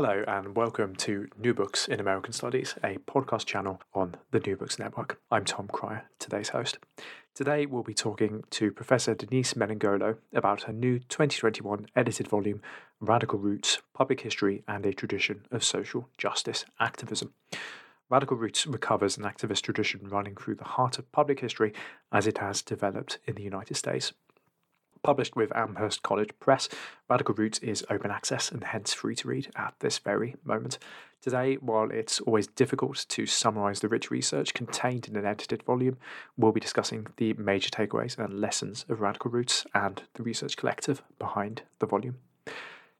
Hello, and welcome to New Books in American Studies, a podcast channel on the New Books Network. I'm Tom Cryer, today's host. Today, we'll be talking to Professor Denise Meringolo about her new 2021 edited volume, Radical Roots Public History and a Tradition of Social Justice Activism. Radical Roots recovers an activist tradition running through the heart of public history as it has developed in the United States. Published with Amherst College Press, Radical Roots is open access and hence free to read at this very moment. Today, while it's always difficult to summarise the rich research contained in an edited volume, we'll be discussing the major takeaways and lessons of Radical Roots and the research collective behind the volume.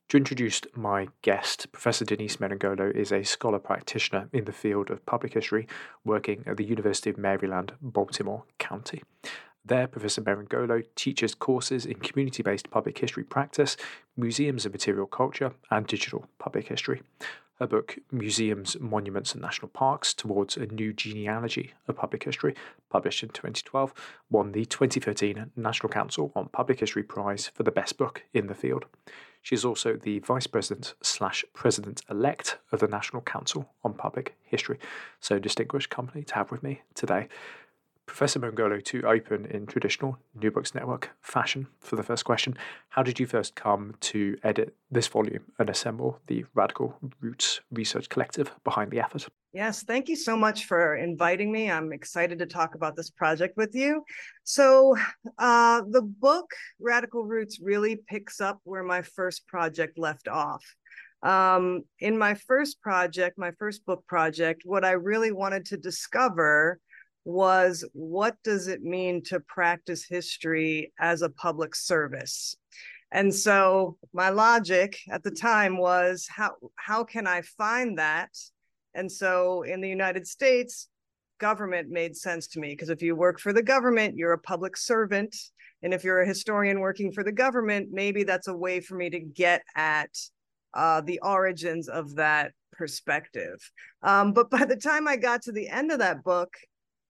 To introduce my guest, Professor Denise Meringolo is a scholar practitioner in the field of public history, working at the University of Maryland, Baltimore County. There, Professor Meringolo teaches courses in community based public history practice, museums of material culture, and digital public history. Her book, Museums, Monuments, and National Parks Towards a New Genealogy of Public History, published in 2012, won the 2013 National Council on Public History Prize for the best book in the field. She is also the Vice President slash President elect of the National Council on Public History. So, distinguished company to have with me today. Professor Meringolo, to open in traditional New Books Network fashion for the first question, how did you first come to edit this volume and assemble the Radical Roots Research Collective behind the effort? Yes, thank you so much for inviting me. I'm excited to talk about this project with you. So, uh, the book Radical Roots really picks up where my first project left off. Um, in my first project, my first book project, what I really wanted to discover was what does it mean to practice history as a public service? And so my logic at the time was how how can I find that? And so in the United States, government made sense to me because if you work for the government, you're a public servant. And if you're a historian working for the government, maybe that's a way for me to get at uh, the origins of that perspective. Um, but by the time I got to the end of that book,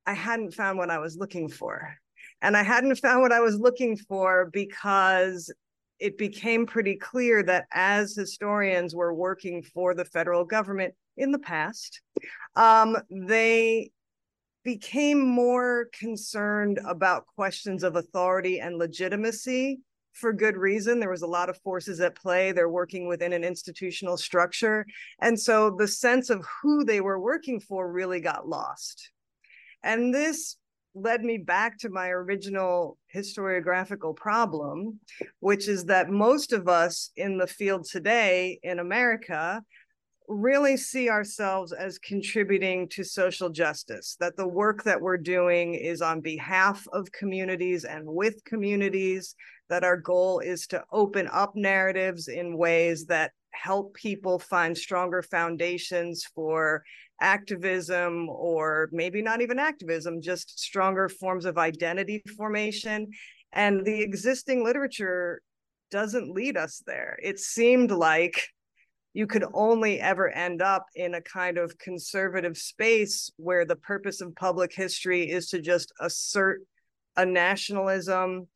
I hadn't found what I was looking for. And I hadn't found what I was looking for because it became pretty clear that as historians were working for the federal government in the past, um, they became more concerned about questions of authority and legitimacy for good reason. There was a lot of forces at play. They're working within an institutional structure. And so the sense of who they were working for really got lost. And this led me back to my original historiographical problem, which is that most of us in the field today in America really see ourselves as contributing to social justice, that the work that we're doing is on behalf of communities and with communities, that our goal is to open up narratives in ways that help people find stronger foundations for activism or maybe not even activism, just stronger forms of identity formation. And the existing literature doesn't lead us there. It seemed like you could only ever end up in a kind of conservative space where the purpose of public history is to just assert a nationalism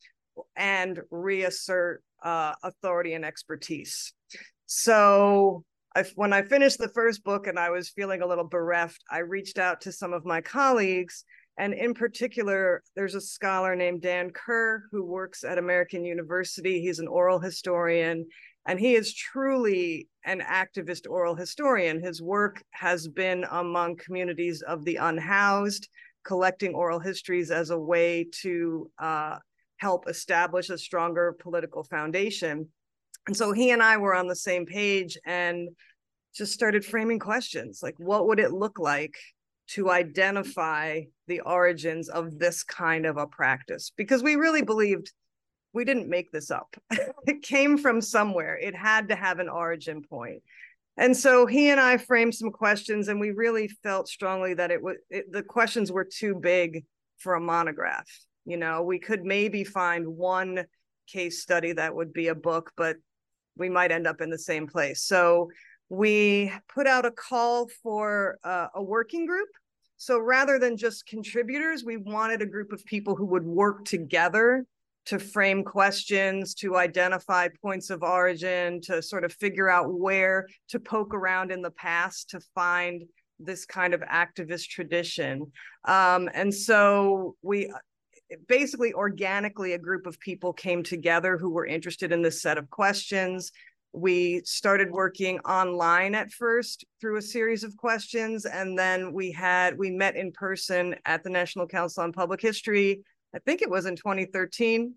and reassert uh, authority and expertise. So I, when I finished the first book and I was feeling a little bereft, I reached out to some of my colleagues. And in particular, there's a scholar named Dan Kerr who works at American University. He's an oral historian. And he is truly an activist oral historian. His work has been among communities of the unhoused, collecting oral histories as a way to uh, help establish a stronger political foundation. And so he and I were on the same page and just started framing questions like, what would it look like to identify the origins of this kind of a practice? Because we really believed we didn't make this up. it came from somewhere. It had to have an origin point. And so he and I framed some questions, and we really felt strongly that it was it, the questions were too big for a monograph. You know, we could maybe find one case study that would be a book, but we might end up in the same place. So we put out a call for uh, a working group. So rather than just contributors, we wanted a group of people who would work together to frame questions, to identify points of origin, to sort of figure out where to poke around in the past to find this kind of activist tradition. Um, and so we basically organically a group of people came together who were interested in this set of questions. We started working online at first through a series of questions, and then we had we met in person at the National Council on Public History. I think it was in 2013,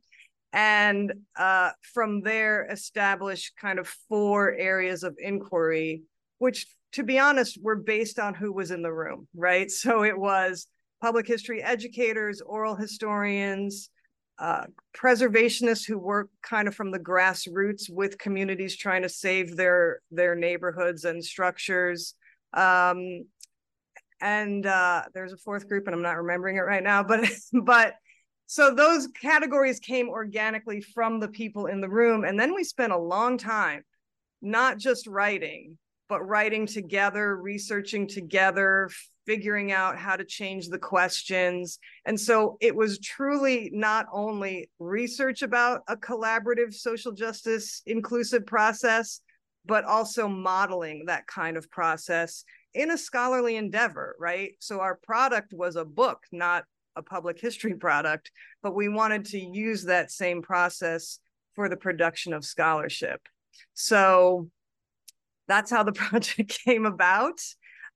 and uh, from there established kind of four areas of inquiry, which, to be honest, were based on who was in the room, right? So it was public history educators, oral historians, uh, preservationists who work kind of from the grassroots with communities trying to save their their neighborhoods and structures. Um, and uh, there's a fourth group, and I'm not remembering it right now, but but so those categories came organically from the people in the room, and then we spent a long time not just writing, but writing together, researching together, figuring out how to change the questions. And so it was truly not only research about a collaborative social justice inclusive process, but also modeling that kind of process in a scholarly endeavor, right? So our product was a book, not a public history product, but we wanted to use that same process for the production of scholarship. So that's how the project came about.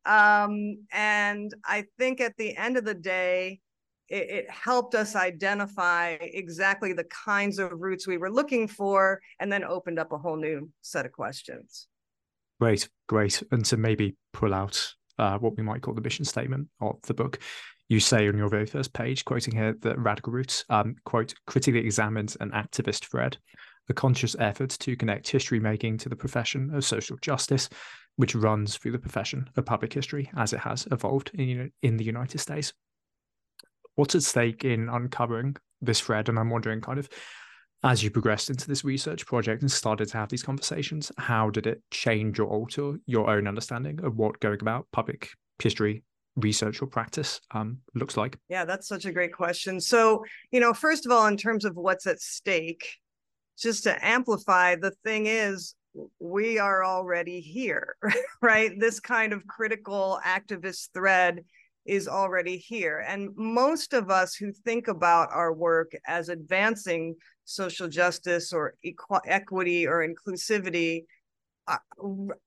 Um, and I think at the end of the day, it, it, helped us identify exactly the kinds of roots we were looking for and then opened up a whole new set of questions. Great, great. And to maybe pull out uh, what we might call the mission statement of the book, you say on your very first page, quoting here, that Radical Roots, um, quote, critically examines an activist thread, a conscious effort to connect history making to the profession of social justice which runs through the profession of public history as it has evolved in, in the United States. What's at stake in uncovering this thread? And I'm wondering, kind of, as you progressed into this research project and started to have these conversations, how did it change or alter your own understanding of what going about public history research or practice um, looks like? Yeah, that's such a great question. So, you know, first of all, in terms of what's at stake, just to amplify, the thing is, we are already here, right? This kind of critical activist thread is already here. And most of us who think about our work as advancing social justice or equ- equity or inclusivity uh,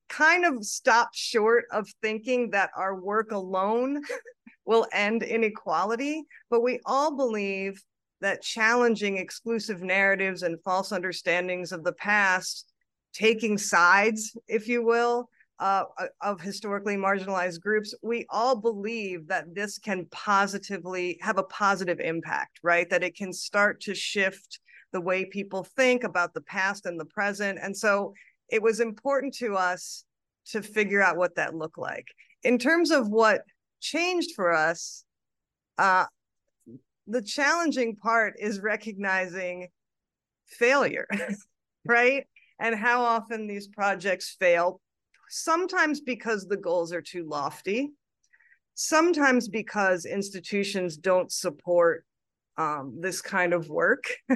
kind of stop short of thinking that our work alone will end inequality. But we all believe that challenging exclusive narratives and false understandings of the past taking sides, if you will, uh, of historically marginalized groups, we all believe that this can positively have a positive impact, right? That it can start to shift the way people think about the past and the present. And so it was important to us to figure out what that looked like. In terms of what changed for us, uh, the challenging part is recognizing failure, right? And how often these projects fail, sometimes because the goals are too lofty, sometimes because institutions don't support um, this kind of work.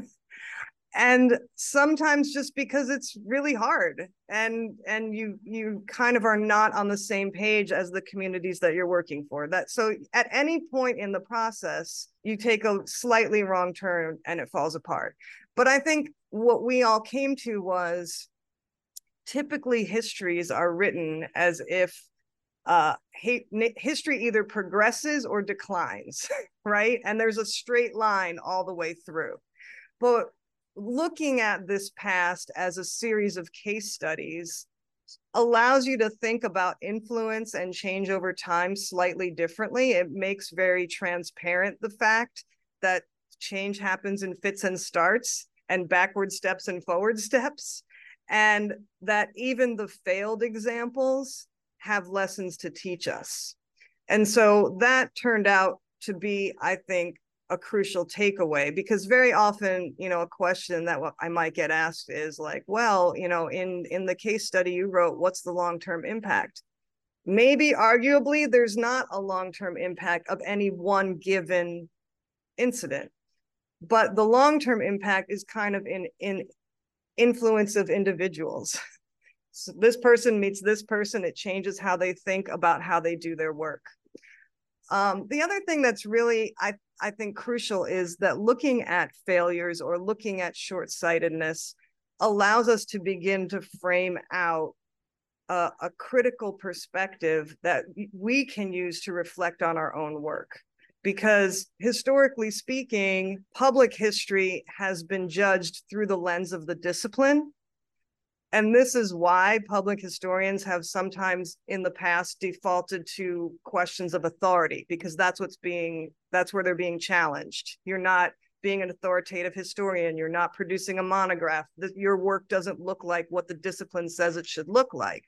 and sometimes just because it's really hard and and you you kind of are not on the same page as the communities that you're working for that so at any point in the process you take a slightly wrong turn and it falls apart but i think what we all came to was typically histories are written as if uh, history either progresses or declines, right? And there's a straight line all the way through. But looking at this past as a series of case studies allows you to think about influence and change over time slightly differently. It makes very transparent the fact that change happens in fits and starts and backward steps and forward steps and that even the failed examples have lessons to teach us. And so that turned out to be, I think, a crucial takeaway because very often, you know, a question that I might get asked is like, well, you know, in in the case study you wrote, what's the long-term impact? Maybe arguably there's not a long-term impact of any one given incident. But the long-term impact is kind of in in influence of individuals. So this person meets this person, it changes how they think about how they do their work. Um, the other thing that's really, I, I think, crucial is that looking at failures or looking at short sightedness allows us to begin to frame out a, a critical perspective that we can use to reflect on our own work because historically speaking, public history has been judged through the lens of the discipline. And this is why public historians have sometimes in the past defaulted to questions of authority, because that's what's being, that's where they're being challenged. You're not being an authoritative historian, you're not producing a monograph, your work doesn't look like what the discipline says it should look like.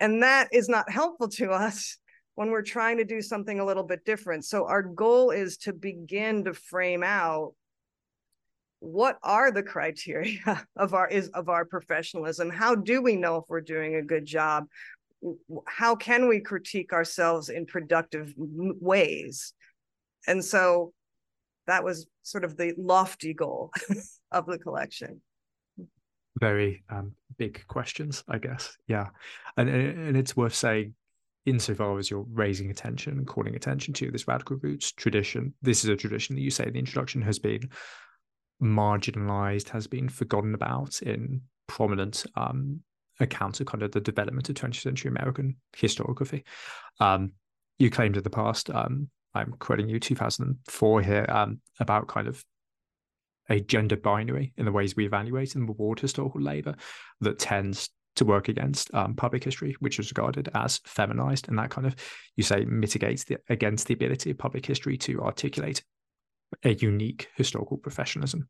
And that is not helpful to us when we're trying to do something a little bit different. So our goal is to begin to frame out what are the criteria of our is of our professionalism? How do we know if we're doing a good job? How can we critique ourselves in productive ways? And so that was sort of the lofty goal of the collection very um, big questions, I guess. Yeah, and and it's worth saying insofar as you're raising attention and calling attention to this radical roots tradition, this is a tradition that you say the introduction has been marginalized, has been forgotten about in prominent um, accounts of kind of the development of 20th century American historiography. Um, you claimed in the past, um, I'm quoting you, 2004 here, um, about kind of a gender binary in the ways we evaluate and reward historical labor that tends to work against um, public history, which is regarded as feminized, and that kind of you say mitigates the, against the ability of public history to articulate a unique historical professionalism.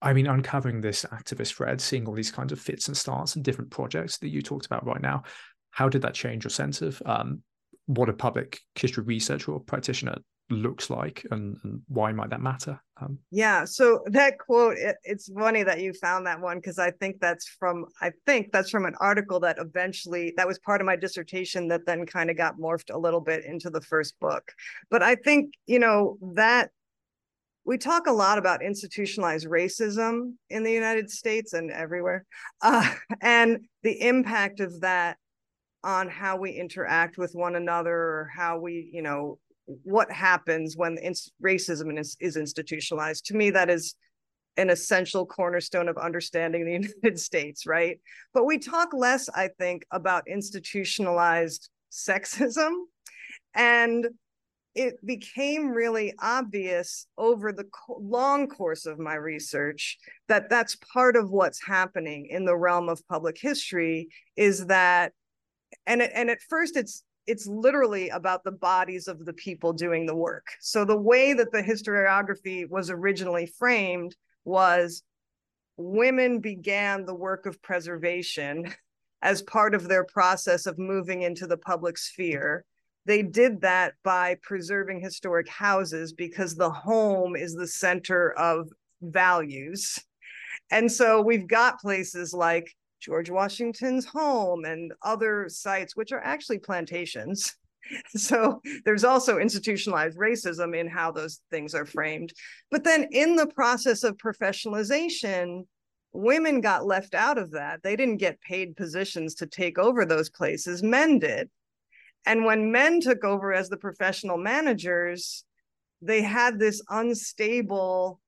I mean, uncovering this activist thread, seeing all these kinds of fits and starts and different projects that you talked about right now, how did that change your sense of um, what a public history researcher or practitioner looks like and, and why might that matter? Um, yeah so that quote it, it's funny that you found that one because i think that's from i think that's from an article that eventually that was part of my dissertation that then kind of got morphed a little bit into the first book. But i think you know that we talk a lot about institutionalized racism in the united states and everywhere uh, and the impact of that on how we interact with one another or how we you know what happens when racism is, is institutionalized. To me, that is an essential cornerstone of understanding the United States, right? But we talk less, I think, about institutionalized sexism. And it became really obvious over the long course of my research that that's part of what's happening in the realm of public history is that and it, and at first it's it's literally about the bodies of the people doing the work. So the way that the historiography was originally framed was women began the work of preservation as part of their process of moving into the public sphere. They did that by preserving historic houses because the home is the center of values. And so we've got places like George Washington's home and other sites, which are actually plantations. So there's also institutionalized racism in how those things are framed. But then in the process of professionalization, women got left out of that. They didn't get paid positions to take over those places, men did. And when men took over as the professional managers, they had this unstable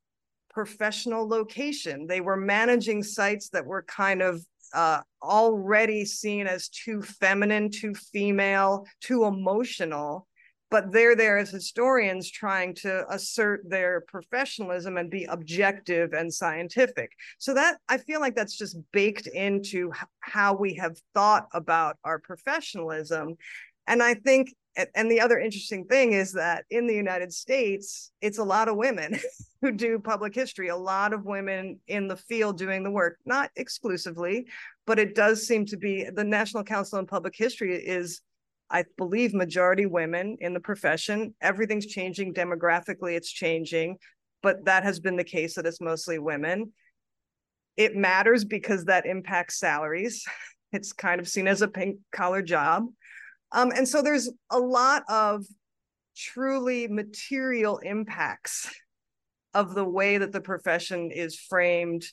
professional location. They were managing sites that were kind of uh, already seen as too feminine, too female, too emotional. But they're there as historians trying to assert their professionalism and be objective and scientific. So that I feel like that's just baked into how we have thought about our professionalism. And I think and the other interesting thing is that in the United States, it's a lot of women who do public history, a lot of women in the field doing the work, not exclusively, but it does seem to be the National Council on Public History is, I believe, majority women in the profession. Everything's changing demographically, it's changing, but that has been the case that it's mostly women. It matters because that impacts salaries. It's kind of seen as a pink collar job um, and so there's a lot of truly material impacts of the way that the profession is framed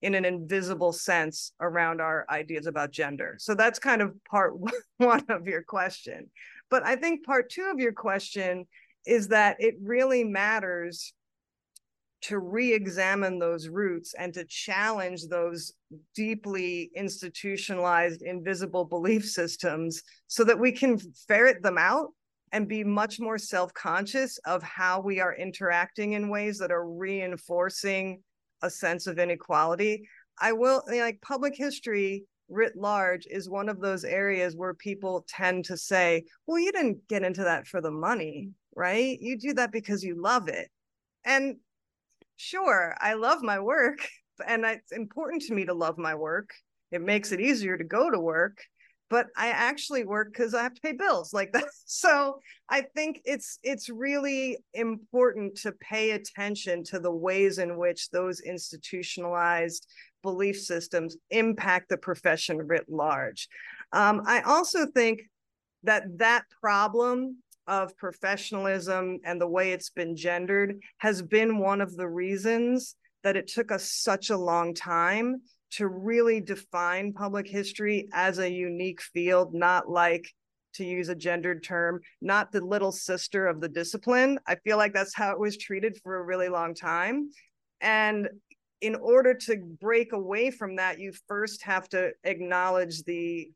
in an invisible sense around our ideas about gender. So that's kind of part one of your question. But I think part two of your question is that it really matters to re-examine those roots and to challenge those deeply institutionalized invisible belief systems so that we can ferret them out and be much more self-conscious of how we are interacting in ways that are reinforcing a sense of inequality. I will like public history writ large is one of those areas where people tend to say well you didn't get into that for the money right? You do that because you love it. And sure, I love my work and it's important to me to love my work. It makes it easier to go to work, but I actually work because I have to pay bills like that. So I think it's it's really important to pay attention to the ways in which those institutionalized belief systems impact the profession writ large. Um, I also think that that problem of professionalism and the way it's been gendered has been one of the reasons that it took us such a long time to really define public history as a unique field, not like to use a gendered term, not the little sister of the discipline. I feel like that's how it was treated for a really long time. And in order to break away from that, you first have to acknowledge the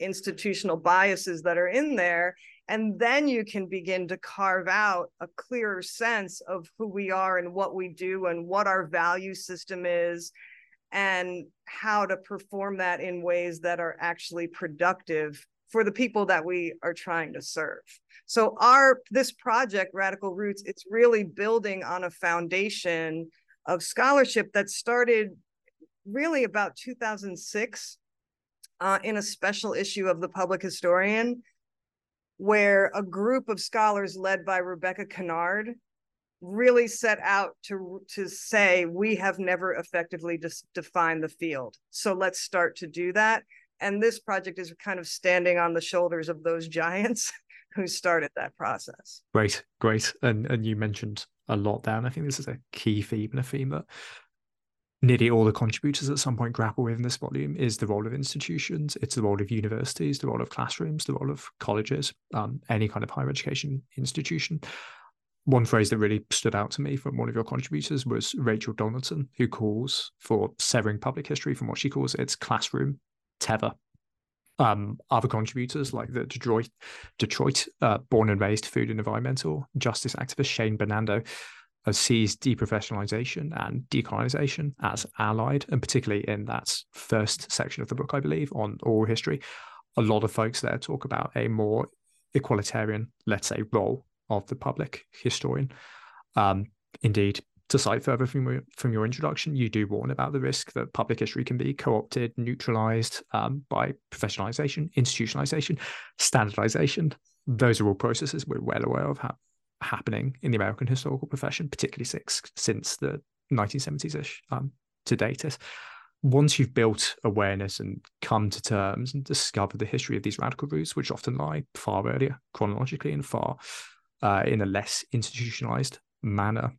institutional biases that are in there and then you can begin to carve out a clearer sense of who we are and what we do and what our value system is and how to perform that in ways that are actually productive for the people that we are trying to serve. So our this project Radical Roots it's really building on a foundation of scholarship that started really about 2006 uh, in a special issue of the Public Historian where a group of scholars led by Rebecca Conard really set out to to say we have never effectively dis- defined the field. So let's start to do that. And this project is kind of standing on the shoulders of those giants who started that process. Great great. And and you mentioned a lot there. And i think this is a key theme and a theme that nearly all the contributors at some point grapple with in this volume is the role of institutions, it's the role of universities, the role of classrooms, the role of colleges, um, any kind of higher education institution. One phrase that really stood out to me from one of your contributors was Rachel Donaldson, who calls for severing public history from what she calls its classroom tether. Um, other contributors like the Detroit, Detroit uh, born and raised food and environmental justice activist Shane Bernardo sees deprofessionalization and decolonization as allied, and particularly in that first section of the book, I believe, on oral history, a lot of folks there talk about a more equalitarian, let's say, role of the public historian. Um, indeed, to cite further from your, from your introduction, you do warn about the risk that public history can be co-opted, neutralized um, by professionalization, institutionalization, standardization. Those are all processes we're well aware of how, happening in the American historical profession, particularly six, since the 1970s ish um, to date. Is once you've built awareness and come to terms and discovered the history of these radical roots, which often lie far earlier chronologically and far uh, in a less institutionalized manner,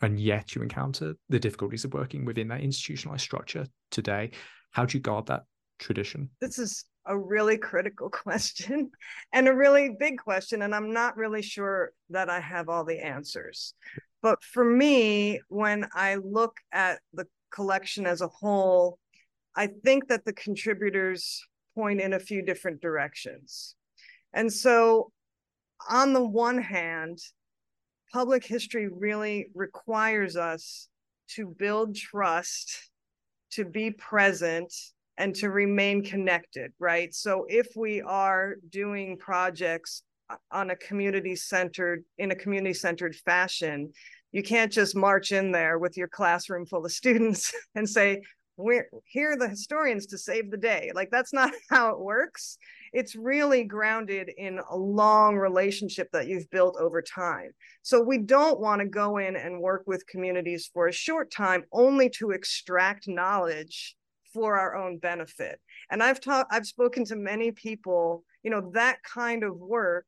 and yet you encounter the difficulties of working within that institutionalized structure today, how do you guard that tradition? This is a really critical question and a really big question and i'm not really sure that i have all the answers But for me, when I look at the collection as a whole, I think that the contributors point in a few different directions. And so, on the one hand, public history really requires us to build trust, to be present, and to remain connected, right? So, if we are doing projects uh, on a community centered, in a community centered fashion, you can't just march in there with your classroom full of students and say, we're here the historians to save the day. Like that's not how it works. It's really grounded in a long relationship that you've built over time. So we don't want to go in and work with communities for a short time only to extract knowledge for our own benefit and i've taught i've spoken to many people you know that kind of work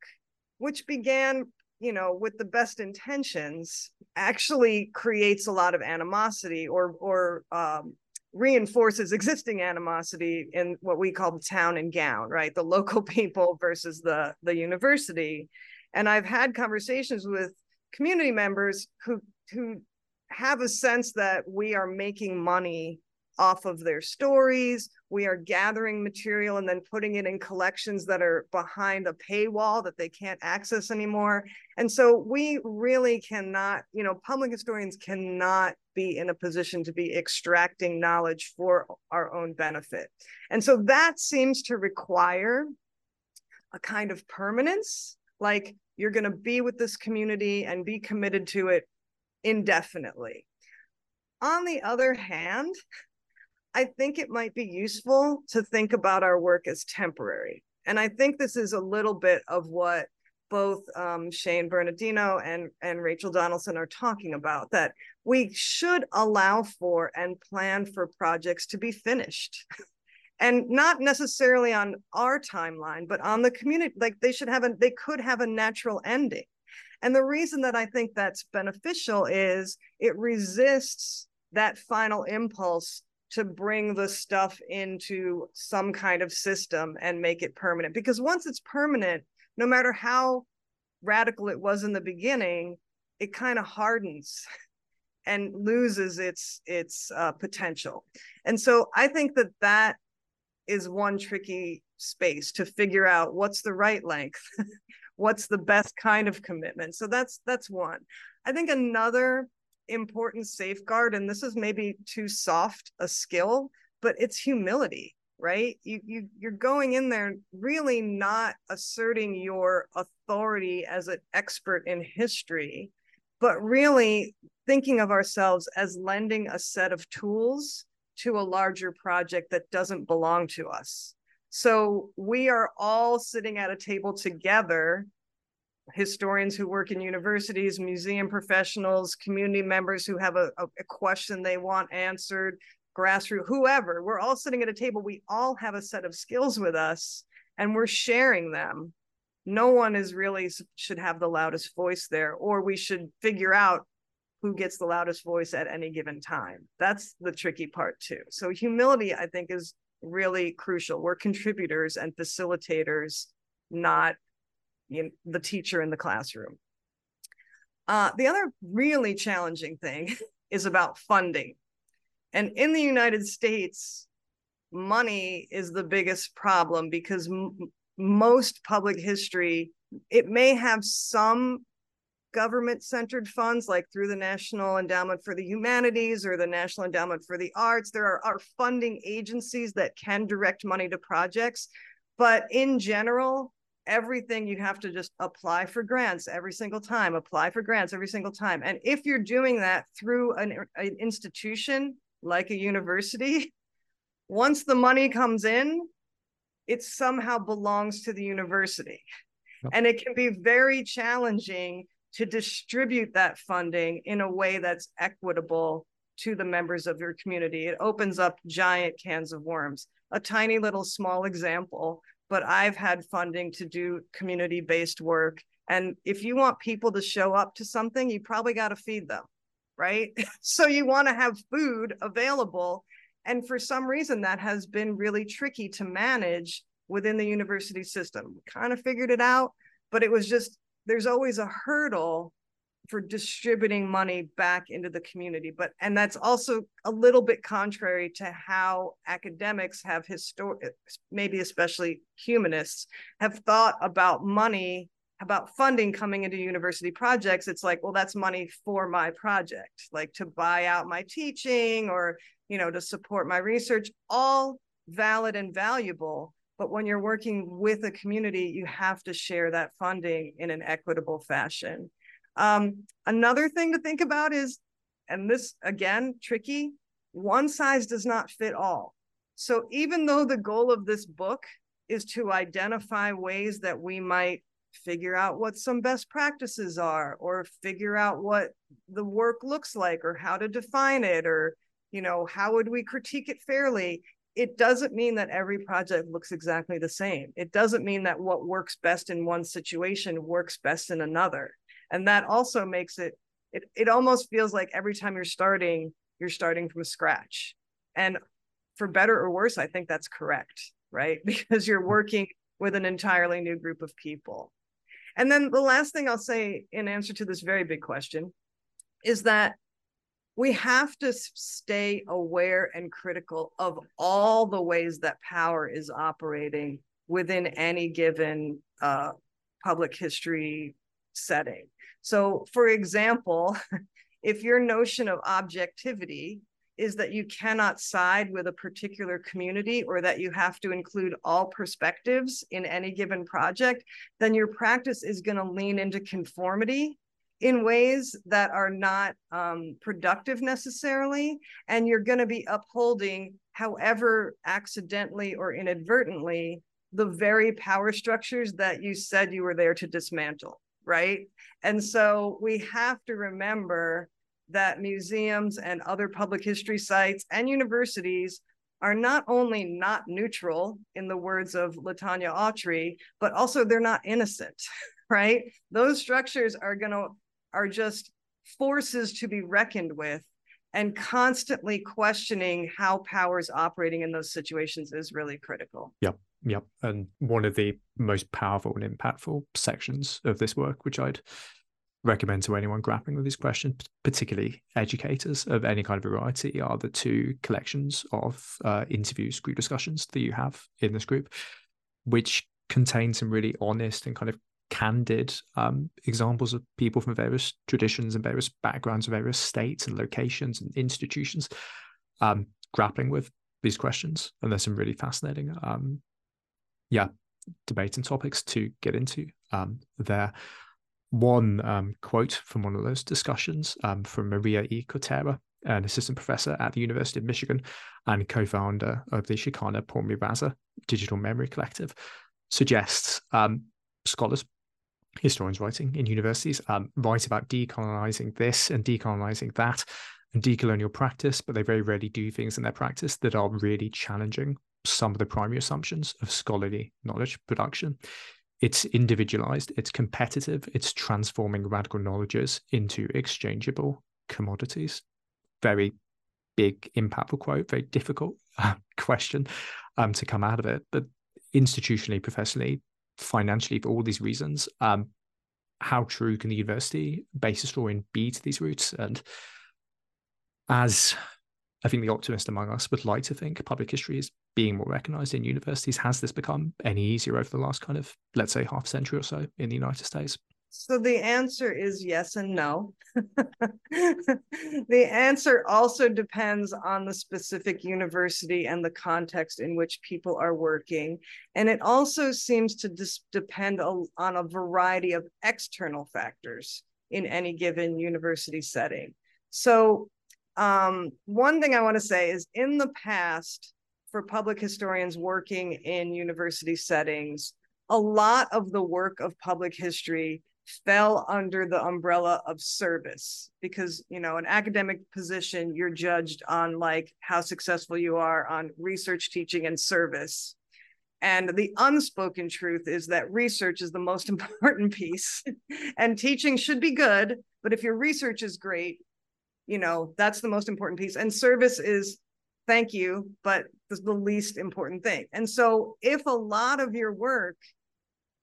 which began you know with the best intentions actually creates a lot of animosity or or um, reinforces existing animosity in what we call the town and gown, right? The local people versus the the university. And I've had conversations with community members who who have a sense that we are making money off of their stories. We are gathering material and then putting it in collections that are behind a paywall that they can't access anymore. And so we really cannot, you know, public historians cannot be in a position to be extracting knowledge for our own benefit. And so that seems to require a kind of permanence, like you're going to be with this community and be committed to it indefinitely. On the other hand, I think it might be useful to think about our work as temporary. And I think this is a little bit of what both um, Shane Bernardino and, and Rachel Donaldson are talking about that we should allow for and plan for projects to be finished. and not necessarily on our timeline, but on the community, like they should have a, they could have a natural ending. And the reason that I think that's beneficial is it resists that final impulse to bring the stuff into some kind of system and make it permanent. Because once it's permanent, no matter how radical it was in the beginning, it kind of hardens and loses its its uh, potential. And so I think that that is one tricky space to figure out what's the right length, what's the best kind of commitment. So that's that's one. I think another important safeguard and this is maybe too soft a skill but it's humility right? You, you you're going in there really not asserting your authority as an expert in history but really thinking of ourselves as lending a set of tools to a larger project that doesn't belong to us. So we are all sitting at a table together historians who work in universities, museum professionals, community members who have a, a, question they want answered, grassroots, whoever. We're all sitting at a table. We all have a set of skills with us and we're sharing them. No one is really should have the loudest voice there, or we should figure out who gets the loudest voice at any given time. That's the tricky part, too. So, humility, I think, is really crucial. We're contributors and facilitators, not the teacher in the classroom. Uh, the other really challenging thing is about funding. And in the United States, money is the biggest problem because m- most public history, it may have some government centered funds like through the National Endowment for the Humanities or the National Endowment for the Arts. There are, are funding agencies that can direct money to projects. But in general, everything you have to just apply for grants every single time apply for grants every single time. And if you're doing that through an, an institution like a university once the money comes in it somehow belongs to the university. And it can be very challenging to distribute that funding in a way that's equitable to the members of your community. It opens up giant cans of worms. A tiny little small example but I've had funding to do community based work. And if you want people to show up to something, you probably got to feed them, right? so you want to have food available. And for some reason, that has been really tricky to manage within the university system. We kind of figured it out, but it was just there's always a hurdle for distributing money back into the community but and that's also a little bit contrary to how academics have historic maybe especially humanists have thought about money about funding coming into university projects. It's like well that's money for my project like to buy out my teaching or you know to support my research all valid and valuable. But when you're working with a community you have to share that funding in an equitable fashion um, another thing to think about is, and this again, tricky, one size does not fit all. So even though the goal of this book is to identify ways that we might figure out what some best practices are or figure out what the work looks like or how to define it or you know how would we critique it fairly it doesn't mean that every project looks exactly the same it doesn't mean that what works best in one situation works best in another and that also makes it it it almost feels like every time you're starting you're starting from scratch. And for better or worse i think that's correct right? Because you're working with an entirely new group of people. And then the last thing i'll say in answer to this very big question is that we have to stay aware and critical of all the ways that power is operating within any given uh, public history setting so, for example, if your notion of objectivity is that you cannot side with a particular community or that you have to include all perspectives in any given project, then your practice is going to lean into conformity in ways that are not um, productive necessarily. And you're going to be upholding, however accidentally or inadvertently, the very power structures that you said you were there to dismantle right? And so we have to remember that museums and other public history sites and universities are not only not neutral in the words of Latanya Autry, but also they're not innocent, right? Those structures are to are just forces to be reckoned with and constantly questioning how power is operating in those situations is really critical. Yep. Yep. And one of the most powerful and impactful sections of this work, which I'd recommend to anyone grappling with these questions, particularly educators of any kind of variety, are the two collections of uh, interviews, group discussions that you have in this group, which contain some really honest and kind of candid um, examples of people from various traditions and various backgrounds, of various states and locations and institutions um, grappling with these questions. And there's some really fascinating um, yeah, debating topics to get into um, there. One um, quote from one of those discussions um, from Maria E. Cotera, an assistant professor at the University of Michigan and co-founder of the Chicana Por Raza Digital Memory Collective, suggests um, scholars, historians writing in universities, um, write about decolonizing this and decolonizing that and decolonial practice, but they very rarely do things in their practice that are really challenging some of the primary assumptions of scholarly knowledge production. It's individualized, it's competitive, it's transforming radical knowledges into exchangeable commodities. Very big, impactful quote, very difficult uh, question um, to come out of it. But institutionally, professionally, financially, for all these reasons, um, how true can the university based historian be to these roots? And as I think the optimist among us would like to think public history is being more recognized in universities. Has this become any easier over the last kind of, let's say, half century or so in the United States? So the answer is yes and no. the answer also depends on the specific university and the context in which people are working. And it also seems to dis- depend on a variety of external factors in any given university setting. So um, one thing I want to say is in the past, for public historians working in university settings, a lot of the work of public history fell under the umbrella of service because you know an academic position you're judged on like how successful you are on research teaching and service. And the unspoken truth is that research is the most important piece and teaching should be good but if your research is great you know that's the most important piece. And service is thank you but the least important thing. And so if a lot of your work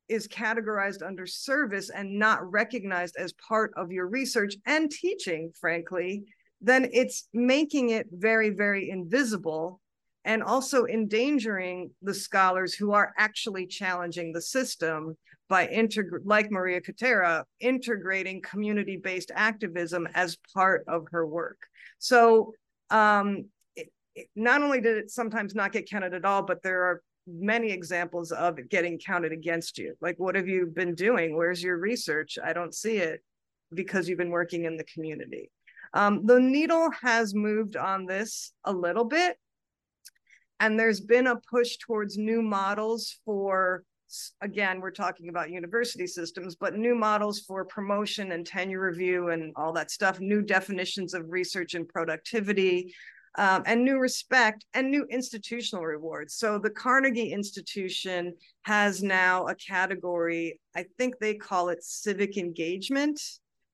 is categorized under service and not recognized as part of your research and teaching, frankly, then it's making it very, very invisible and also endangering the scholars who are actually challenging the system by like Maria Cotera, integrating community-based activism as part of her work. So um, it, it, not only did it sometimes not get counted at all, but there are many examples of it getting counted against you. Like, what have you been doing? Where's your research? I don't see it because you've been working in the community. Um, the needle has moved on this a little bit, and there's been a push towards new models for, again, we're talking about university systems, but new models for promotion and tenure review and all that stuff, new definitions of research and productivity, um, and new respect and new institutional rewards. So the Carnegie Institution has now a category, I think they call it civic engagement,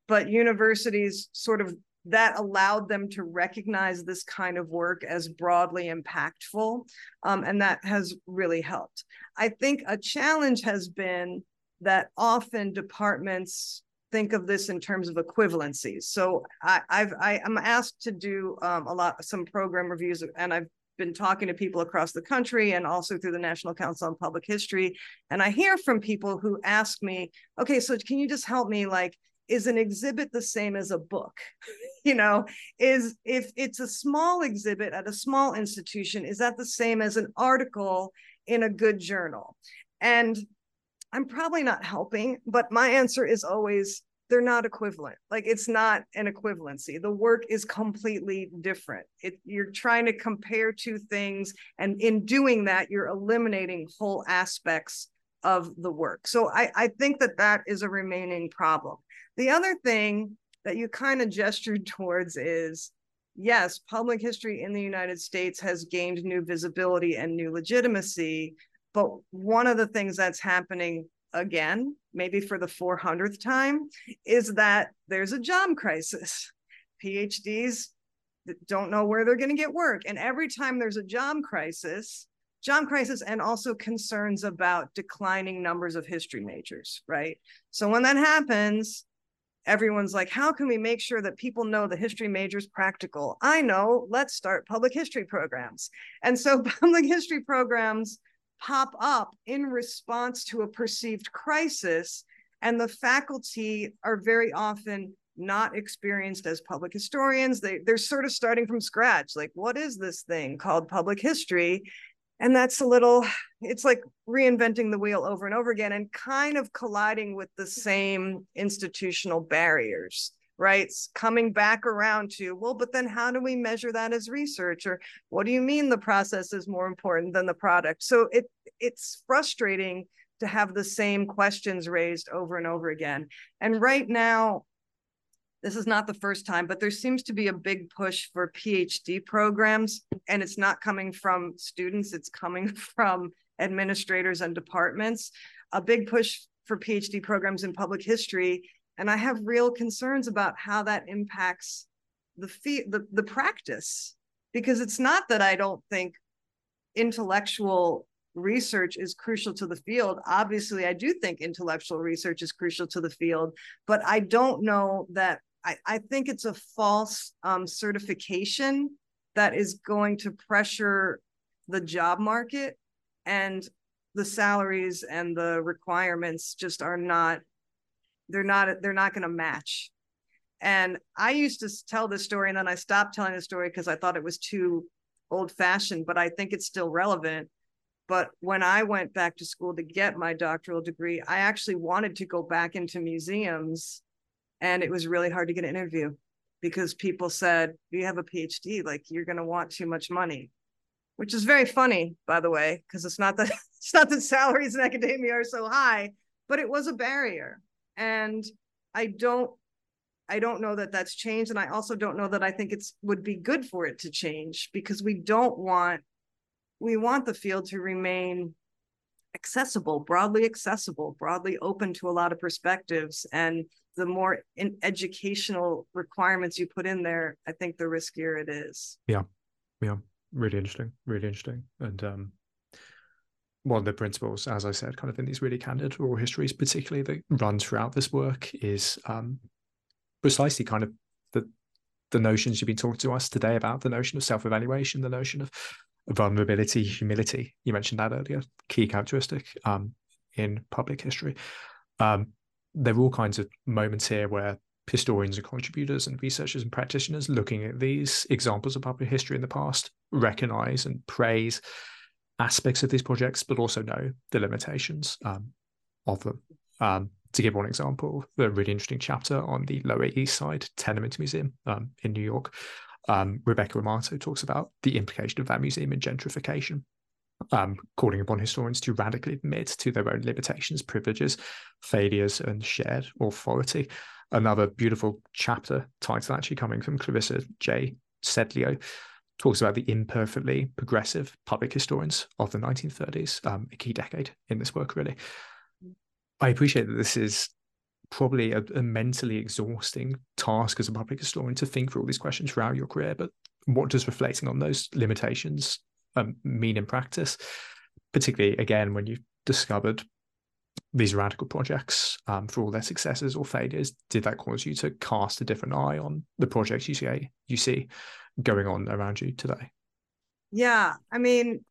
but universities sort of that allowed them to recognize this kind of work as broadly impactful. Um, and that has really helped. I think a challenge has been that often departments think of this in terms of equivalencies. So I, I've I, am asked to do um, a lot some program reviews, and I've been talking to people across the country and also through the National Council on Public History. And I hear from people who ask me, okay, so can you just help me? Like, is an exhibit the same as a book? you know, is if it's a small exhibit at a small institution, is that the same as an article in a good journal? And I'm probably not helping, but my answer is always they're not equivalent. Like it's not an equivalency. The work is completely different. It, you're trying to compare two things, and in doing that, you're eliminating whole aspects of the work. So I, I think that that is a remaining problem. The other thing that you kind of gestured towards is yes, public history in the United States has gained new visibility and new legitimacy. But one of the things that's happening again, maybe for the 400th time, is that there's a job crisis. PhDs don't know where they're going to get work. And every time there's a job crisis, job crisis and also concerns about declining numbers of history majors, right? So when that happens, everyone's like, how can we make sure that people know the history major is practical? I know, let's start public history programs. And so public history programs pop up in response to a perceived crisis. And the faculty are very often not experienced as public historians. They, they're sort of starting from scratch. Like, what is this thing called public history? And that's a little it's like reinventing the wheel over and over again and kind of colliding with the same institutional barriers right? It's coming back around to well but then how do we measure that as research? Or what do you mean the process is more important than the product? So it it's frustrating to have the same questions raised over and over again. And right now this is not the first time, but there seems to be a big push for PhD programs, and it's not coming from students, it's coming from administrators and departments. A big push for PhD programs in public history. And I have real concerns about how that impacts the, fee- the, the practice, because it's not that I don't think intellectual research is crucial to the field. Obviously, I do think intellectual research is crucial to the field, but I don't know that I, I think it's a false um, certification that is going to pressure the job market and the salaries and the requirements just are not they're not they're not going to match. And i used to tell this story and then i stopped telling the story because i thought it was too old fashioned but i think it's still relevant. But when i went back to school to get my doctoral degree i actually wanted to go back into museums and it was really hard to get an interview because people said you have a phd like you're going to want too much money which is very funny by the way because it's not that it's not that salaries in academia are so high but it was a barrier. And i don't i don't know that that's changed and i also don't know that i think it's would be good for it to change because we don't want we want the field to remain accessible broadly accessible broadly open to a lot of perspectives and the more educational requirements you put in there, I think the riskier it is. Yeah. Yeah. Really interesting. Really interesting. And um one of the principles, as I said, kind of in these really candid oral histories, particularly that run throughout this work, is um, precisely kind of the the notions you've been talking to us today about the notion of self-evaluation, the notion of vulnerability, humility. You mentioned that earlier, key characteristic um, in public history. Um, there are all kinds of moments here where historians and contributors and researchers and practitioners looking at these examples of public history in the past recognize and praise aspects of these projects, but also know the limitations um, of them. Um, to give one example, the really interesting chapter on the Lower East Side Tenement Museum um, in New York, um, Rebecca Amato talks about the implication of that museum in gentrification um, calling upon historians to radically admit to their own limitations, privileges, failures, and shared authority. Another beautiful chapter title actually coming from Clarissa J. Ceglio talks about the imperfectly progressive public historians of the 1930s, um, a key decade in this work, really. I appreciate that this is probably a, a, mentally exhausting task as a public historian to think through all these questions throughout your career, but what does reflecting on those limitations um, mean in practice, particularly again when you've discovered these radical projects um, for all their successes or failures? Did that cause you to cast a different eye on the projects you see you see going on around you today? Yeah, I mean,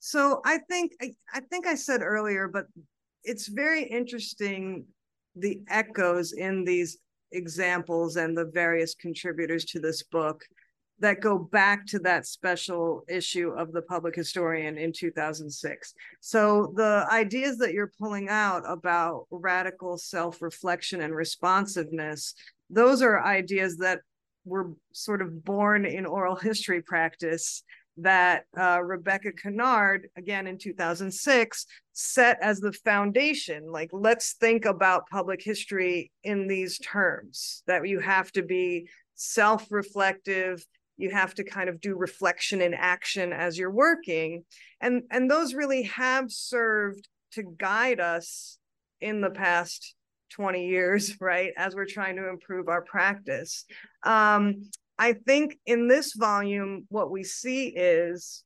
so I think I, I think I said earlier, but it's very interesting the echoes in these examples and the various contributors to this book that go back to that special issue of the public historian in 2006. So the ideas that you're pulling out about radical self-reflection and responsiveness, those are ideas that were sort of born in oral history practice that uh, Rebecca Conard, again in 2006, set as the foundation. Like, let's think about public history in these terms that you have to be self reflective, you have to kind of do reflection and action as you're working and and those really have served to guide us in the past 20 years right as we're trying to improve our practice um, i think in this volume what we see is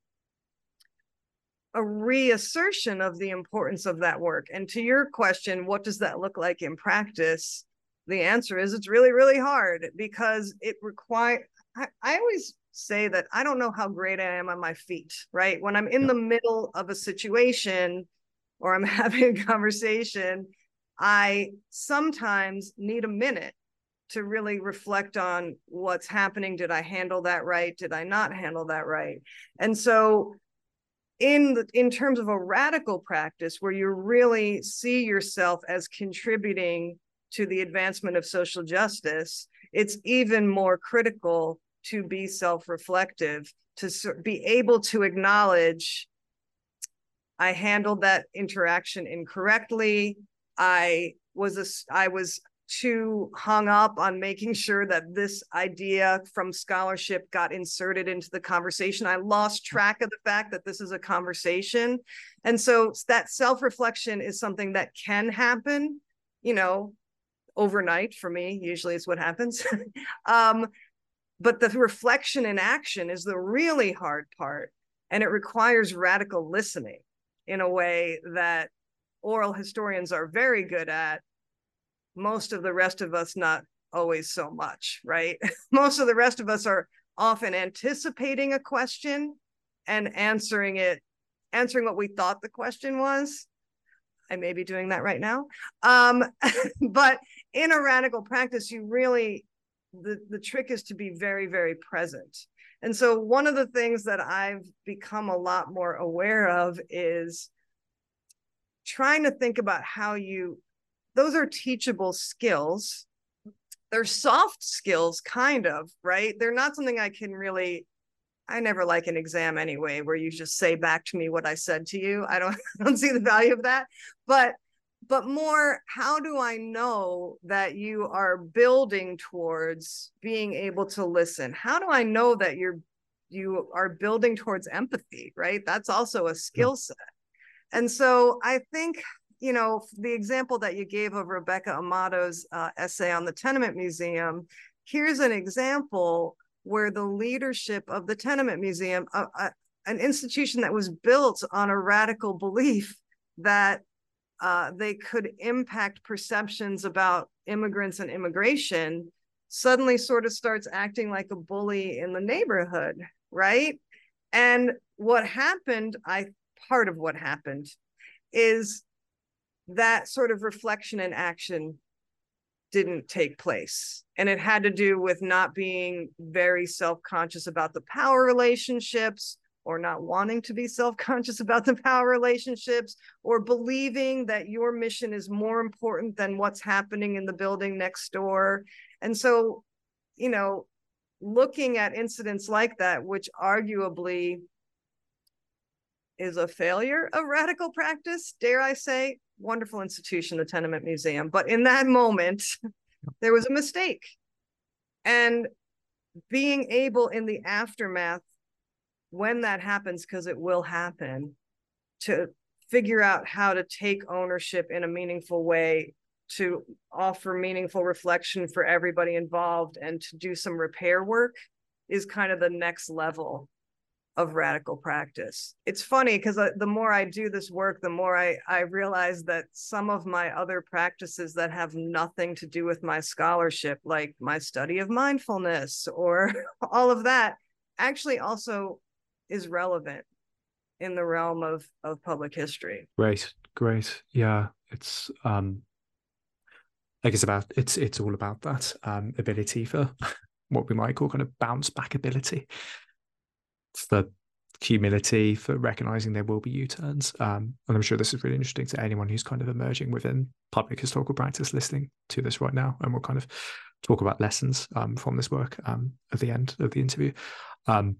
a reassertion of the importance of that work and to your question what does that look like in practice the answer is it's really really hard because it require I, I always say that I don't know how great I am on my feet, right? When I'm in yeah. the middle of a situation or I'm having a conversation, I sometimes need a minute to really reflect on what's happening. Did I handle that right? Did I not handle that right? And so in the, in terms of a radical practice where you really see yourself as contributing to the advancement of social justice, it's even more critical to be self-reflective to be able to acknowledge i handled that interaction incorrectly i was a i was too hung up on making sure that this idea from scholarship got inserted into the conversation. I lost track of the fact that this is a conversation. And so that self reflection is something that can happen, you know, overnight for me, usually is what happens. um, but the reflection in action is the really hard part. And it requires radical listening in a way that oral historians are very good at. Most of the rest of us, not always so much, right? Most of the rest of us are often anticipating a question and answering it, answering what we thought the question was. I may be doing that right now. Um, but in a radical practice, you really the, the trick is to be very, very present. And so one of the things that I've become a lot more aware of is trying to think about how you, those are teachable skills. They're soft skills, kind of, right? They're not something I can really I never like an exam anyway, where you just say back to me what I said to you. I don't, I don't see the value of that. But but more how do i know that you are building towards being able to listen how do i know that you're you are building towards empathy right that's also a skill set and so i think you know the example that you gave of rebecca amato's uh, essay on the tenement museum here's an example where the leadership of the tenement museum uh, uh, an institution that was built on a radical belief that uh, they could impact perceptions about immigrants and immigration suddenly sort of starts acting like a bully in the neighborhood, right? And what happened, I part of what happened is that sort of reflection and action didn't take place. And it had to do with not being very self conscious about the power relationships or not wanting to be self conscious about the power relationships or believing that your mission is more important than what's happening in the building next door. And so, you know, looking at incidents like that, which arguably is a failure of radical practice, dare I say, wonderful institution, the Tenement Museum. But in that moment, there was a mistake. And being able in the aftermath, when that happens, because it will happen, to figure out how to take ownership in a meaningful way to offer meaningful reflection for everybody involved and to do some repair work is kind of the next level of radical practice. It's funny because the more I do this work, the more I, I realize that some of my other practices that have nothing to do with my scholarship, like my study of mindfulness or all of that, actually also is relevant in the realm of, of public history. Great, great. Yeah, it's um like it's about it's it's all about that um, ability for what we might call kind of bounce back ability for humility for recognizing there will be u-turns. Um, and i'm sure this is really interesting to anyone who's kind of emerging within public historical practice listening to this right now and we'll kind of talk about lessons um, from this work um, at the end of the interview. Um,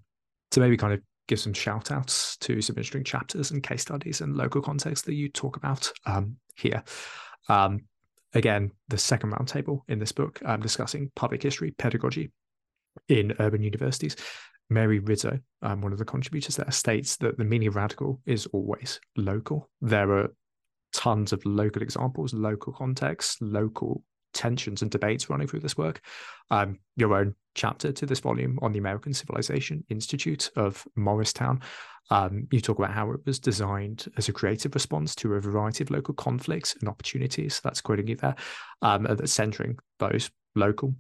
to maybe kind of give some shout outs to some interesting chapters and case studies and local context that you talk about um, here. Um, again, the second roundtable in this book, um, discussing public history pedagogy in urban universities. Mary Rizzo, um, one of the contributors there, states that the meaning of radical is always local. There are tons of local examples, local contexts, local tensions and debates running through this work. Um, your own chapter to this volume on the American Civilization Institute of Morristown um, you talk about how it was designed as a creative response to a variety of local conflicts and opportunities. That's quoting you there. Um, that's centering those local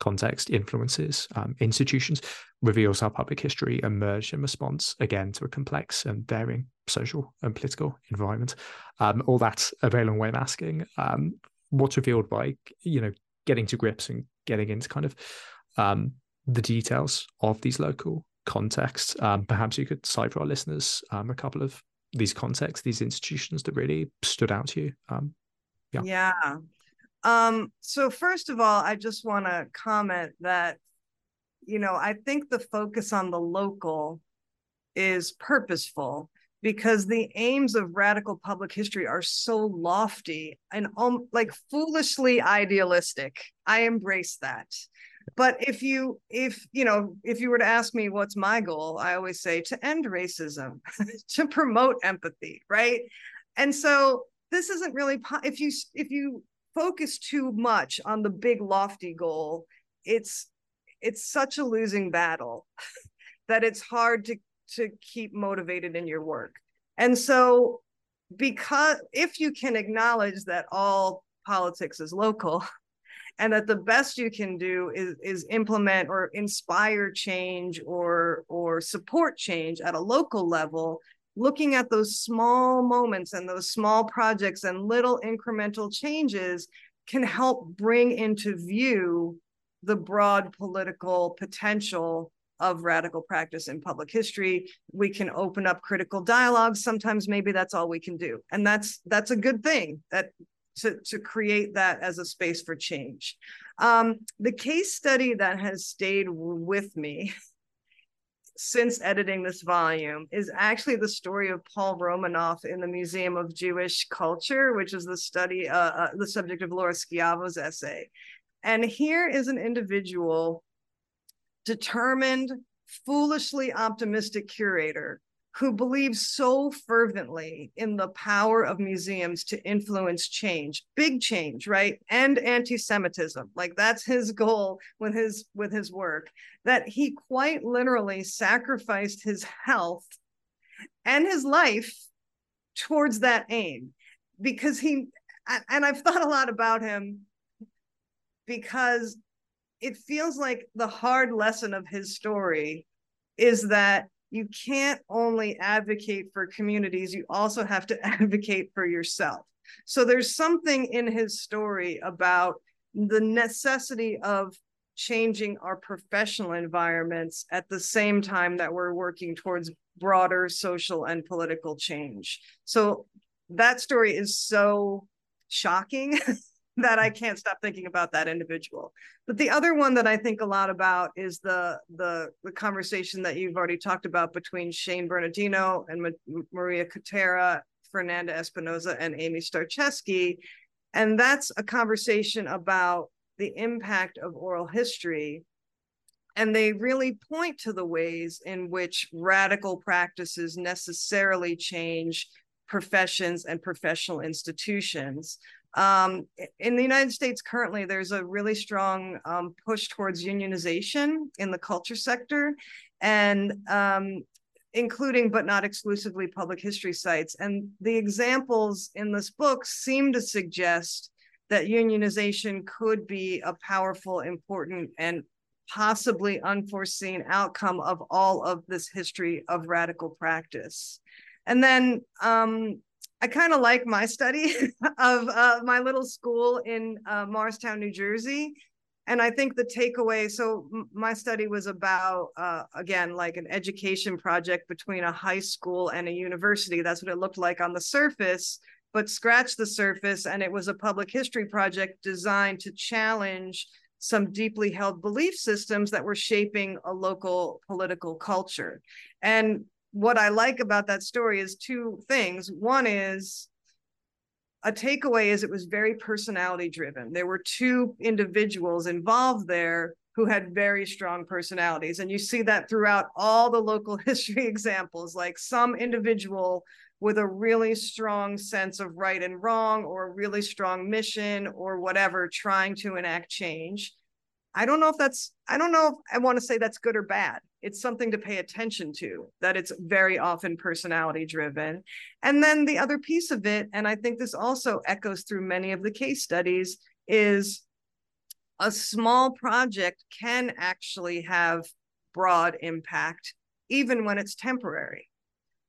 context, influences, um, institutions, reveals how public history emerged in response again to a complex and varying social and political environment. Um, all that a very long way of asking um, what's revealed by you know getting to grips and getting into kind of um, the details of these local contexts Um, perhaps you could cite for our listeners um, a couple of these contexts, these institutions that really stood out to you. Yeah. Yeah. Um, so first of all, I just want to comment that, you know, I think the focus on the local is purposeful because the aims of radical public history are so lofty and um, like foolishly idealistic. I embrace that but if you if you know if you were to ask me what's my goal i always say to end racism to promote empathy right and so this isn't really if you if you focus too much on the big lofty goal it's it's such a losing battle that it's hard to to keep motivated in your work. And so because if you can acknowledge that all politics is local and that the best you can do is is implement or inspire change or or support change at a local level looking at those small moments and those small projects and little incremental changes can help bring into view the broad political potential of radical practice in public history. We can open up critical dialogues sometimes maybe that's all we can do. And that's that's a good thing that to, to create that as a space for change. Um, the case study that has stayed with me since editing this volume is actually the story of Paul Romanoff in the Museum of Jewish Culture, which is the study, uh, uh, the subject of Laura Schiavo's essay. And here is an individual, determined, foolishly optimistic curator who believes so fervently in the power of museums to influence change big change right? And anti-semitism like that's his goal with his with his work that he quite literally sacrificed his health and his life towards that aim because he and I've thought a lot about him because it feels like the hard lesson of his story is that you can't only advocate for communities, you also have to advocate for yourself. So there's something in his story about the necessity of changing our professional environments at the same time that we're working towards broader social and political change. So that story is so shocking that I can't stop thinking about that individual. But the other one that I think a lot about is the the the conversation that you've already talked about between Shane Bernardo and Ma- Maria Cotera, Fernanda Espinosa, and Amy Starecheski, and that's a conversation about the impact of oral history. And they really point to the ways in which radical practices necessarily change professions and professional institutions. Um, in the United States currently, there's a really strong um, push towards unionization in the culture sector, and um, including but not exclusively public history sites. And the examples in this book seem to suggest that unionization could be a powerful, important, and possibly unforeseen outcome of all of this history of radical practice. And then um, I kind of like my study of uh, my little school in uh, Morristown, New Jersey. And I think the takeaway so, my study was about, uh, again, like an education project between a high school and a university. That's what it looked like on the surface, but scratch the surface. And it was a public history project designed to challenge some deeply held belief systems that were shaping a local political culture. And what I like about that story is two things. One is a takeaway is it was very personality driven. There were two individuals involved there who had very strong personalities. And you see that throughout all the local history examples, like some individual with a really strong sense of right and wrong or a really strong mission or whatever, trying to enact change. I don't know if that's, I don't know if I want to say that's good or bad. It's something to pay attention to, that it's very often personality driven. And then the other piece of it, and I think this also echoes through many of the case studies, is a small project can actually have broad impact, even when it's temporary.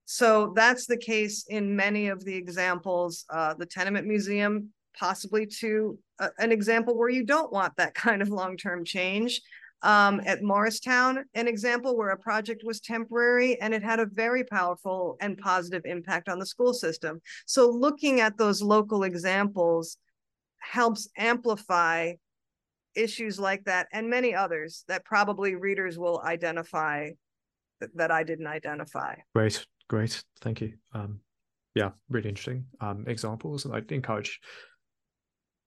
So that's the case in many of the examples. Uh, the Tenement Museum possibly to a, an example where you don't want that kind of long-term change. Um, at Morristown, an example where a project was temporary and it had a very powerful and positive impact on the school system. So looking at those local examples helps amplify issues like that and many others that probably readers will identify that, that I didn't identify. Great, great. Thank you. Um, yeah, really interesting um, examples. And I'd encourage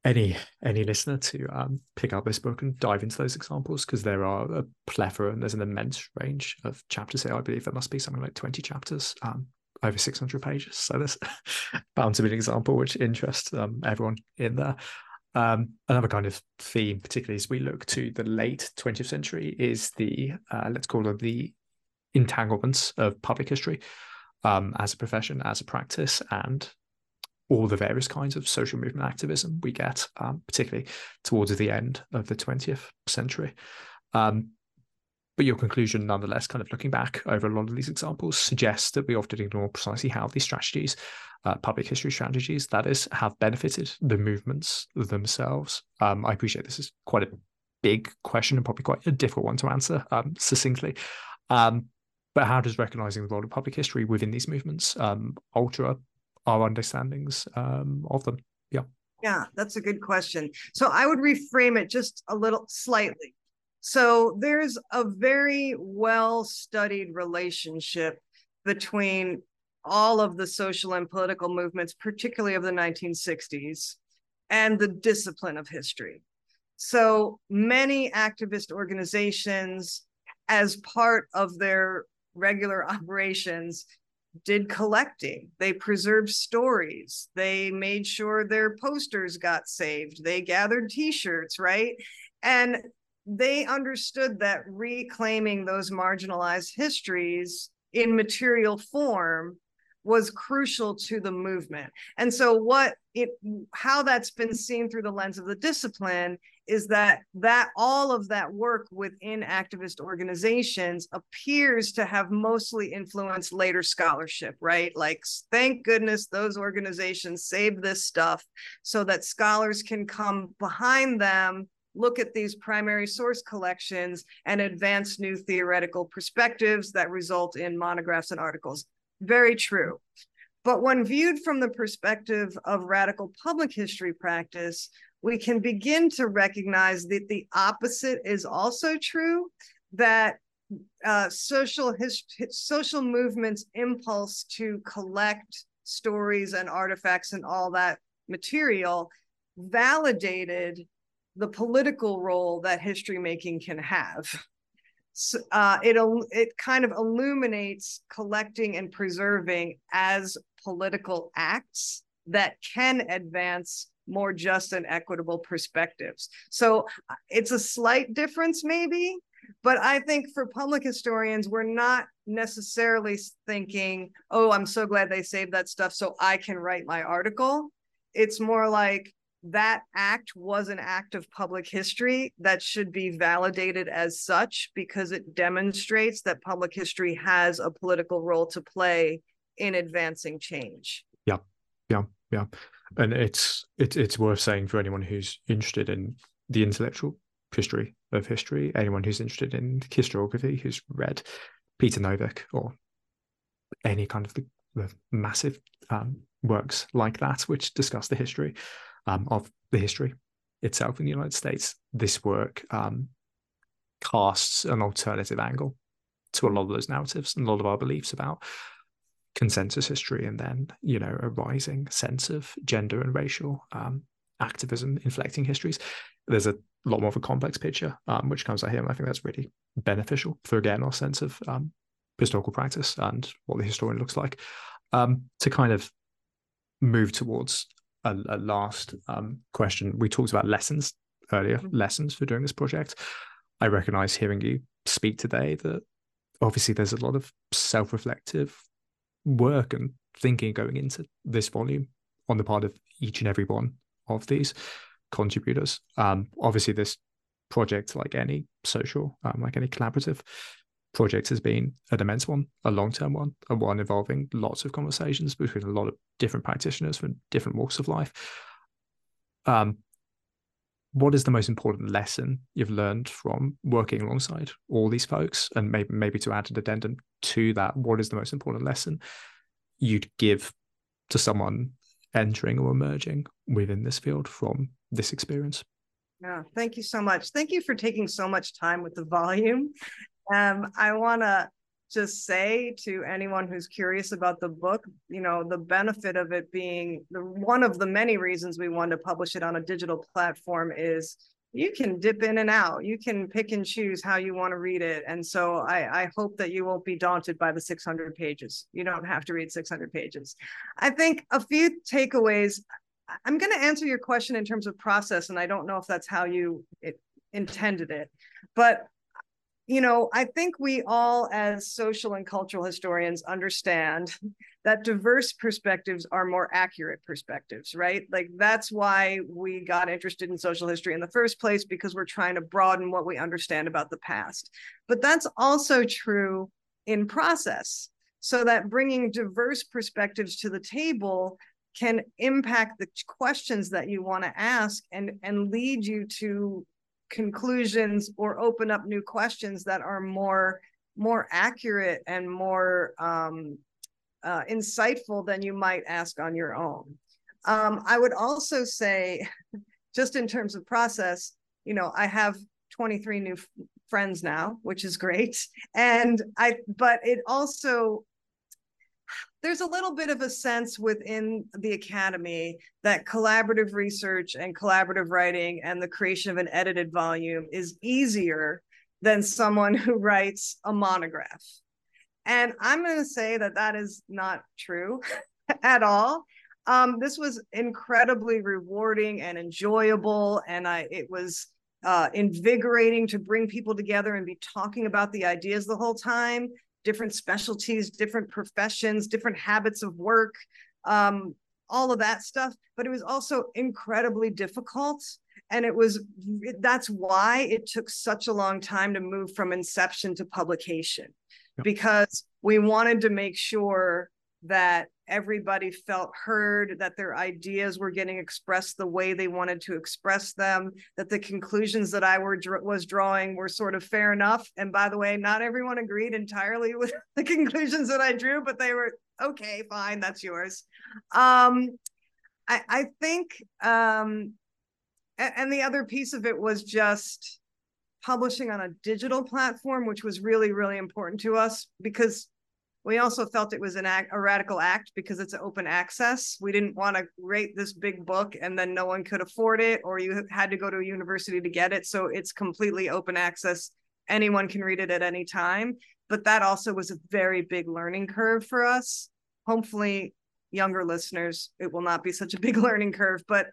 any any listener to um, pick up this book and dive into those examples because there are a plethora and there's an immense range of chapters here. I believe there must be something like 20 chapters, um, over 600 pages. So there's bound to be an example which interests um, everyone in there. Um, another kind of theme, particularly as we look to the late 20th century, is the uh, let's call it the entanglements of public history um, as a profession, as a practice, and all the various kinds of social movement activism we get, um, particularly towards the end of the 20th century. Um, but your conclusion, nonetheless, kind of looking back over a lot of these examples, suggests that we often ignore precisely how these strategies, uh, public history strategies, that is, have benefited the movements themselves. Um, I appreciate this is quite a big question and probably quite a difficult one to answer um, succinctly. Um, but how does recognizing the role of public history within these movements um, alter our understandings um, of them. Yeah. Yeah, that's a good question. So I would reframe it just a little slightly. So there's a very well studied relationship between all of the social and political movements, particularly of the 1960s, and the discipline of history. So many activist organizations, as part of their regular operations, did collecting. They preserved stories. They made sure their posters got saved. They gathered t shirts, right? And they understood that reclaiming those marginalized histories in material form was crucial to the movement. And so what it how that's been seen through the lens of the discipline is that that all of that work within activist organizations appears to have mostly influenced later scholarship right? Like thank goodness those organizations save this stuff so that scholars can come behind them look at these primary source collections and advance new theoretical perspectives that result in monographs and articles. Very true. But when viewed from the perspective of radical public history practice, we can begin to recognize that the opposite is also true, that uh, social his, social movements impulse to collect stories and artifacts and all that material validated the political role that history making can have. So, uh, it it kind of illuminates collecting and preserving as political acts that can advance more just and equitable perspectives. So uh, it's a slight difference, maybe, but I think for public historians, we're not necessarily thinking, oh, I'm so glad they saved that stuff so I can write my article. It's more like that act was an act of public history that should be validated as such because it demonstrates that public history has a political role to play in advancing change. Yeah, yeah, yeah and it's it's it's worth saying for anyone who's interested in the intellectual history of history, anyone who's interested in historiography, who's read Peter Novick or any kind of the, the massive um, works like that, which discuss the history um, of the history itself in the United States. This work um, casts an alternative angle to a lot of those narratives and a lot of our beliefs about consensus history and then you know a rising sense of gender and racial um, activism inflecting histories. There's a lot more of a complex picture um, which comes out here and i think that's really beneficial for again our sense of um, historical practice and what the historian looks like. Um, to kind of move towards a, a last um, question we talked about lessons earlier mm-hmm. lessons for doing this project. I recognize hearing you speak today that obviously there's a lot of self-reflective work and thinking going into this volume on the part of each and every one of these contributors. Um, obviously, this project, like any social, um, like any collaborative project, has been an immense one, a long term one, and one involving lots of conversations between a lot of different practitioners from different walks of life. Um, what is the most important lesson you've learned from working alongside all these folks? And maybe maybe to add an addendum to that what is the most important lesson you'd give to someone entering or emerging within this field from this experience? Yeah thank you so much. Thank you for taking so much time with the volume. Um, i want to just say to anyone who's curious about the book, you know, the benefit of it being the one of the many reasons we wanted to publish it on a digital platform is you can dip in and out. You can pick and choose how you want to read it. And so I, I hope that you won't be daunted by the 600 pages. You don't have to read 600 pages. I think a few takeaways. I'm going to answer your question in terms of process, and I don't know if that's how you it, intended it. But you know, I think we all, as social and cultural historians, understand that diverse perspectives are more accurate perspectives, right? Like that's why we got interested in social history in the first place, because we're trying to broaden what we understand about the past. But that's also true in process, so that bringing diverse perspectives to the table can impact the questions that you want to ask and, and lead you to conclusions or open up new questions that are more more accurate and more um, uh, insightful than you might ask on your own. Um, I would also say, just in terms of process, you know, I have 23 new friends now, which is great, and I. But it also there's a little bit of a sense within the academy that collaborative research and collaborative writing and the creation of an edited volume is easier than someone who writes a monograph And I'm going to say that that is not true at all. Um, this was incredibly rewarding and enjoyable, and I it was uh, invigorating to bring people together and be talking about the ideas the whole time, different specialties, different professions, different habits of work, um, all of that stuff. But it was also incredibly difficult. And it was that's why it took such a long time to move from inception to publication yep. because we wanted to make sure that everybody felt heard, that their ideas were getting expressed the way they wanted to express them, that the conclusions that I were was drawing were sort of fair enough. And by the way, not everyone agreed entirely with the conclusions that I drew, but they were okay, fine, that's yours. Um, I, I think, um, and, and the other piece of it was just publishing on a digital platform, which was really, really important to us because we also felt it was an act, a radical act because it's open access. We didn't want to rate this big book and then no one could afford it, or you had to go to a university to get it. So it's completely open access. Anyone can read it at any time. But that also was a very big learning curve for us. Hopefully, younger listeners, it will not be such a big learning curve. But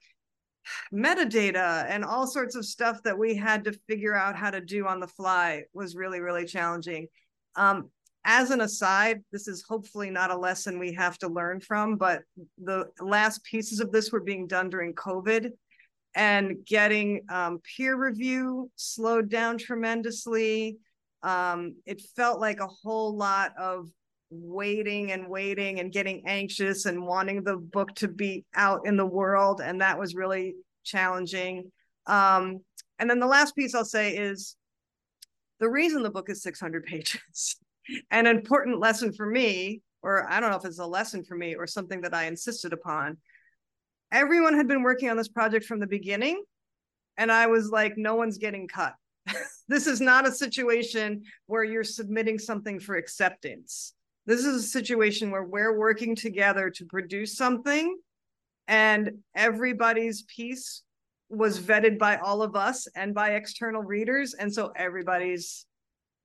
metadata and all sorts of stuff that we had to figure out how to do on the fly was really, really challenging. Um, as an aside, this is hopefully not a lesson we have to learn from, but the last pieces of this were being done during COVID and getting um, peer review slowed down tremendously. Um, it felt like a whole lot of waiting and waiting and getting anxious and wanting the book to be out in the world. And that was really challenging. Um, and then the last piece I'll say is the reason the book is 600 pages an important lesson for me, or I don't know if it's a lesson for me or something that I insisted upon. Everyone had been working on this project from the beginning. And I was like, no one's getting cut. this is not a situation where you're submitting something for acceptance. This is a situation where we're working together to produce something, and everybody's piece was vetted by all of us and by external readers. And so everybody's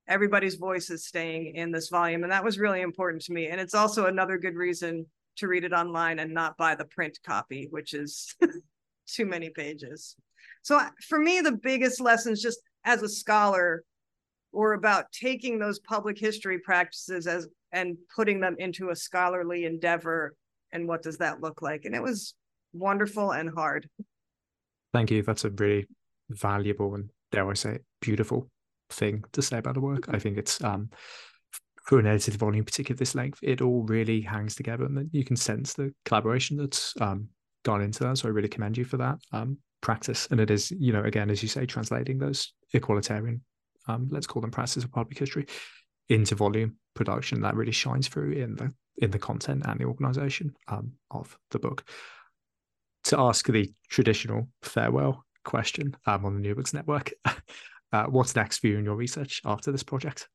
everybody's voice is staying in this volume. And that was really important to me. And it's also another good reason to read it online and not buy the print copy, which is too many pages. So for me, the biggest lessons just as a scholar were about taking those public history practices as and putting them into a scholarly endeavor. And what does that look like? And it was wonderful and hard. Thank you. That's a really valuable and dare I say beautiful thing to say about the work. I think it's um, for an edited volume, particularly this length, it all really hangs together, and you can sense the collaboration that's um, gone into that. So I really commend you for that um, practice. And it is, you know, again, as you say, translating those equalitarian, um, let's call them practices of public history, into volume production that really shines through in the in the content and the organization um, of the book. To ask the traditional farewell question um, on the New Books Network. uh, what's next for you in your research after this project?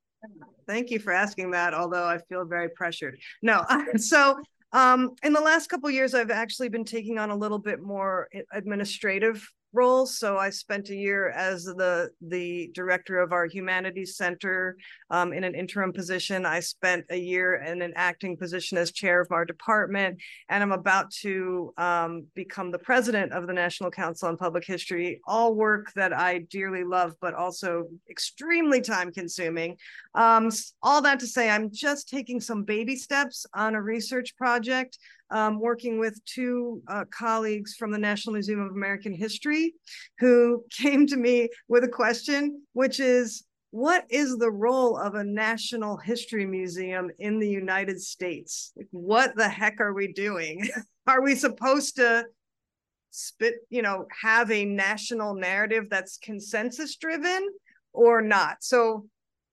Thank you for asking that, although I feel very pressured. No, so um, in the last couple years, I've actually been taking on a little bit more administrative roles. So I spent a year as the the director of our humanities center um, in an interim position. I spent a year in an acting position as chair of our department, and I'm about to um, become the president of the National Council on Public History. All work that I dearly love, but also extremely time consuming. Um, all that to say, I'm just taking some baby steps on a research project um, working with two uh, colleagues from the National Museum of American History who came to me with a question, which is what is the role of a national history museum in the United States? Like, what the heck are we doing? are we supposed to spit, you know, have a national narrative that's consensus driven or not? So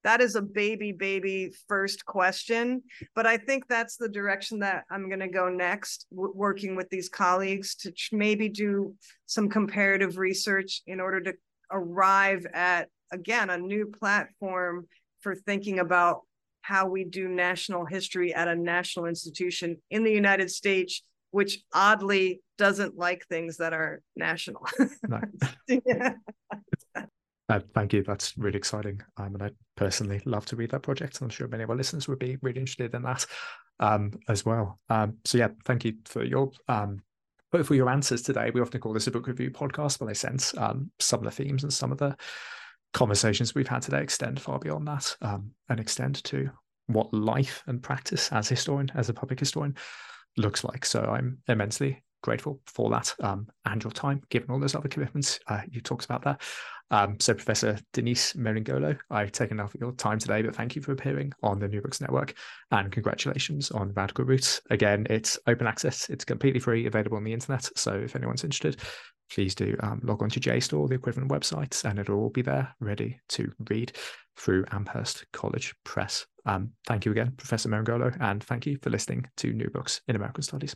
that is a baby baby first question but i think that's the direction that i'm going to go next working with these colleagues to maybe do some comparative research in order to arrive at again a new platform for thinking about how we do national history at a national institution in the united states which oddly doesn't like things that are national no. yeah. Uh, thank you. That's really exciting. Um, and I personally love to read that project. And I'm sure many of our listeners would be really interested in that um, as well. Um, so yeah, thank you for your um, but for your answers today. We often call this a book review podcast, but I sense um, some of the themes and some of the conversations we've had today extend far beyond that um, and extend to what life and practice as a historian, as a public historian, looks like. So I'm immensely grateful for that um, and your time, given all those other commitments uh, you talked about there. Um, so, Professor Denise Meringolo, I've taken enough of your time today, but thank you for appearing on the New Books Network and congratulations on Radical Roots. Again, it's open access, it's completely free, available on the internet. So, if anyone's interested, please do um, log on to JSTOR, the equivalent websites, and it'll all be there ready to read through Amherst College Press. Um, thank you again, Professor Meringolo, and thank you for listening to New Books in American Studies.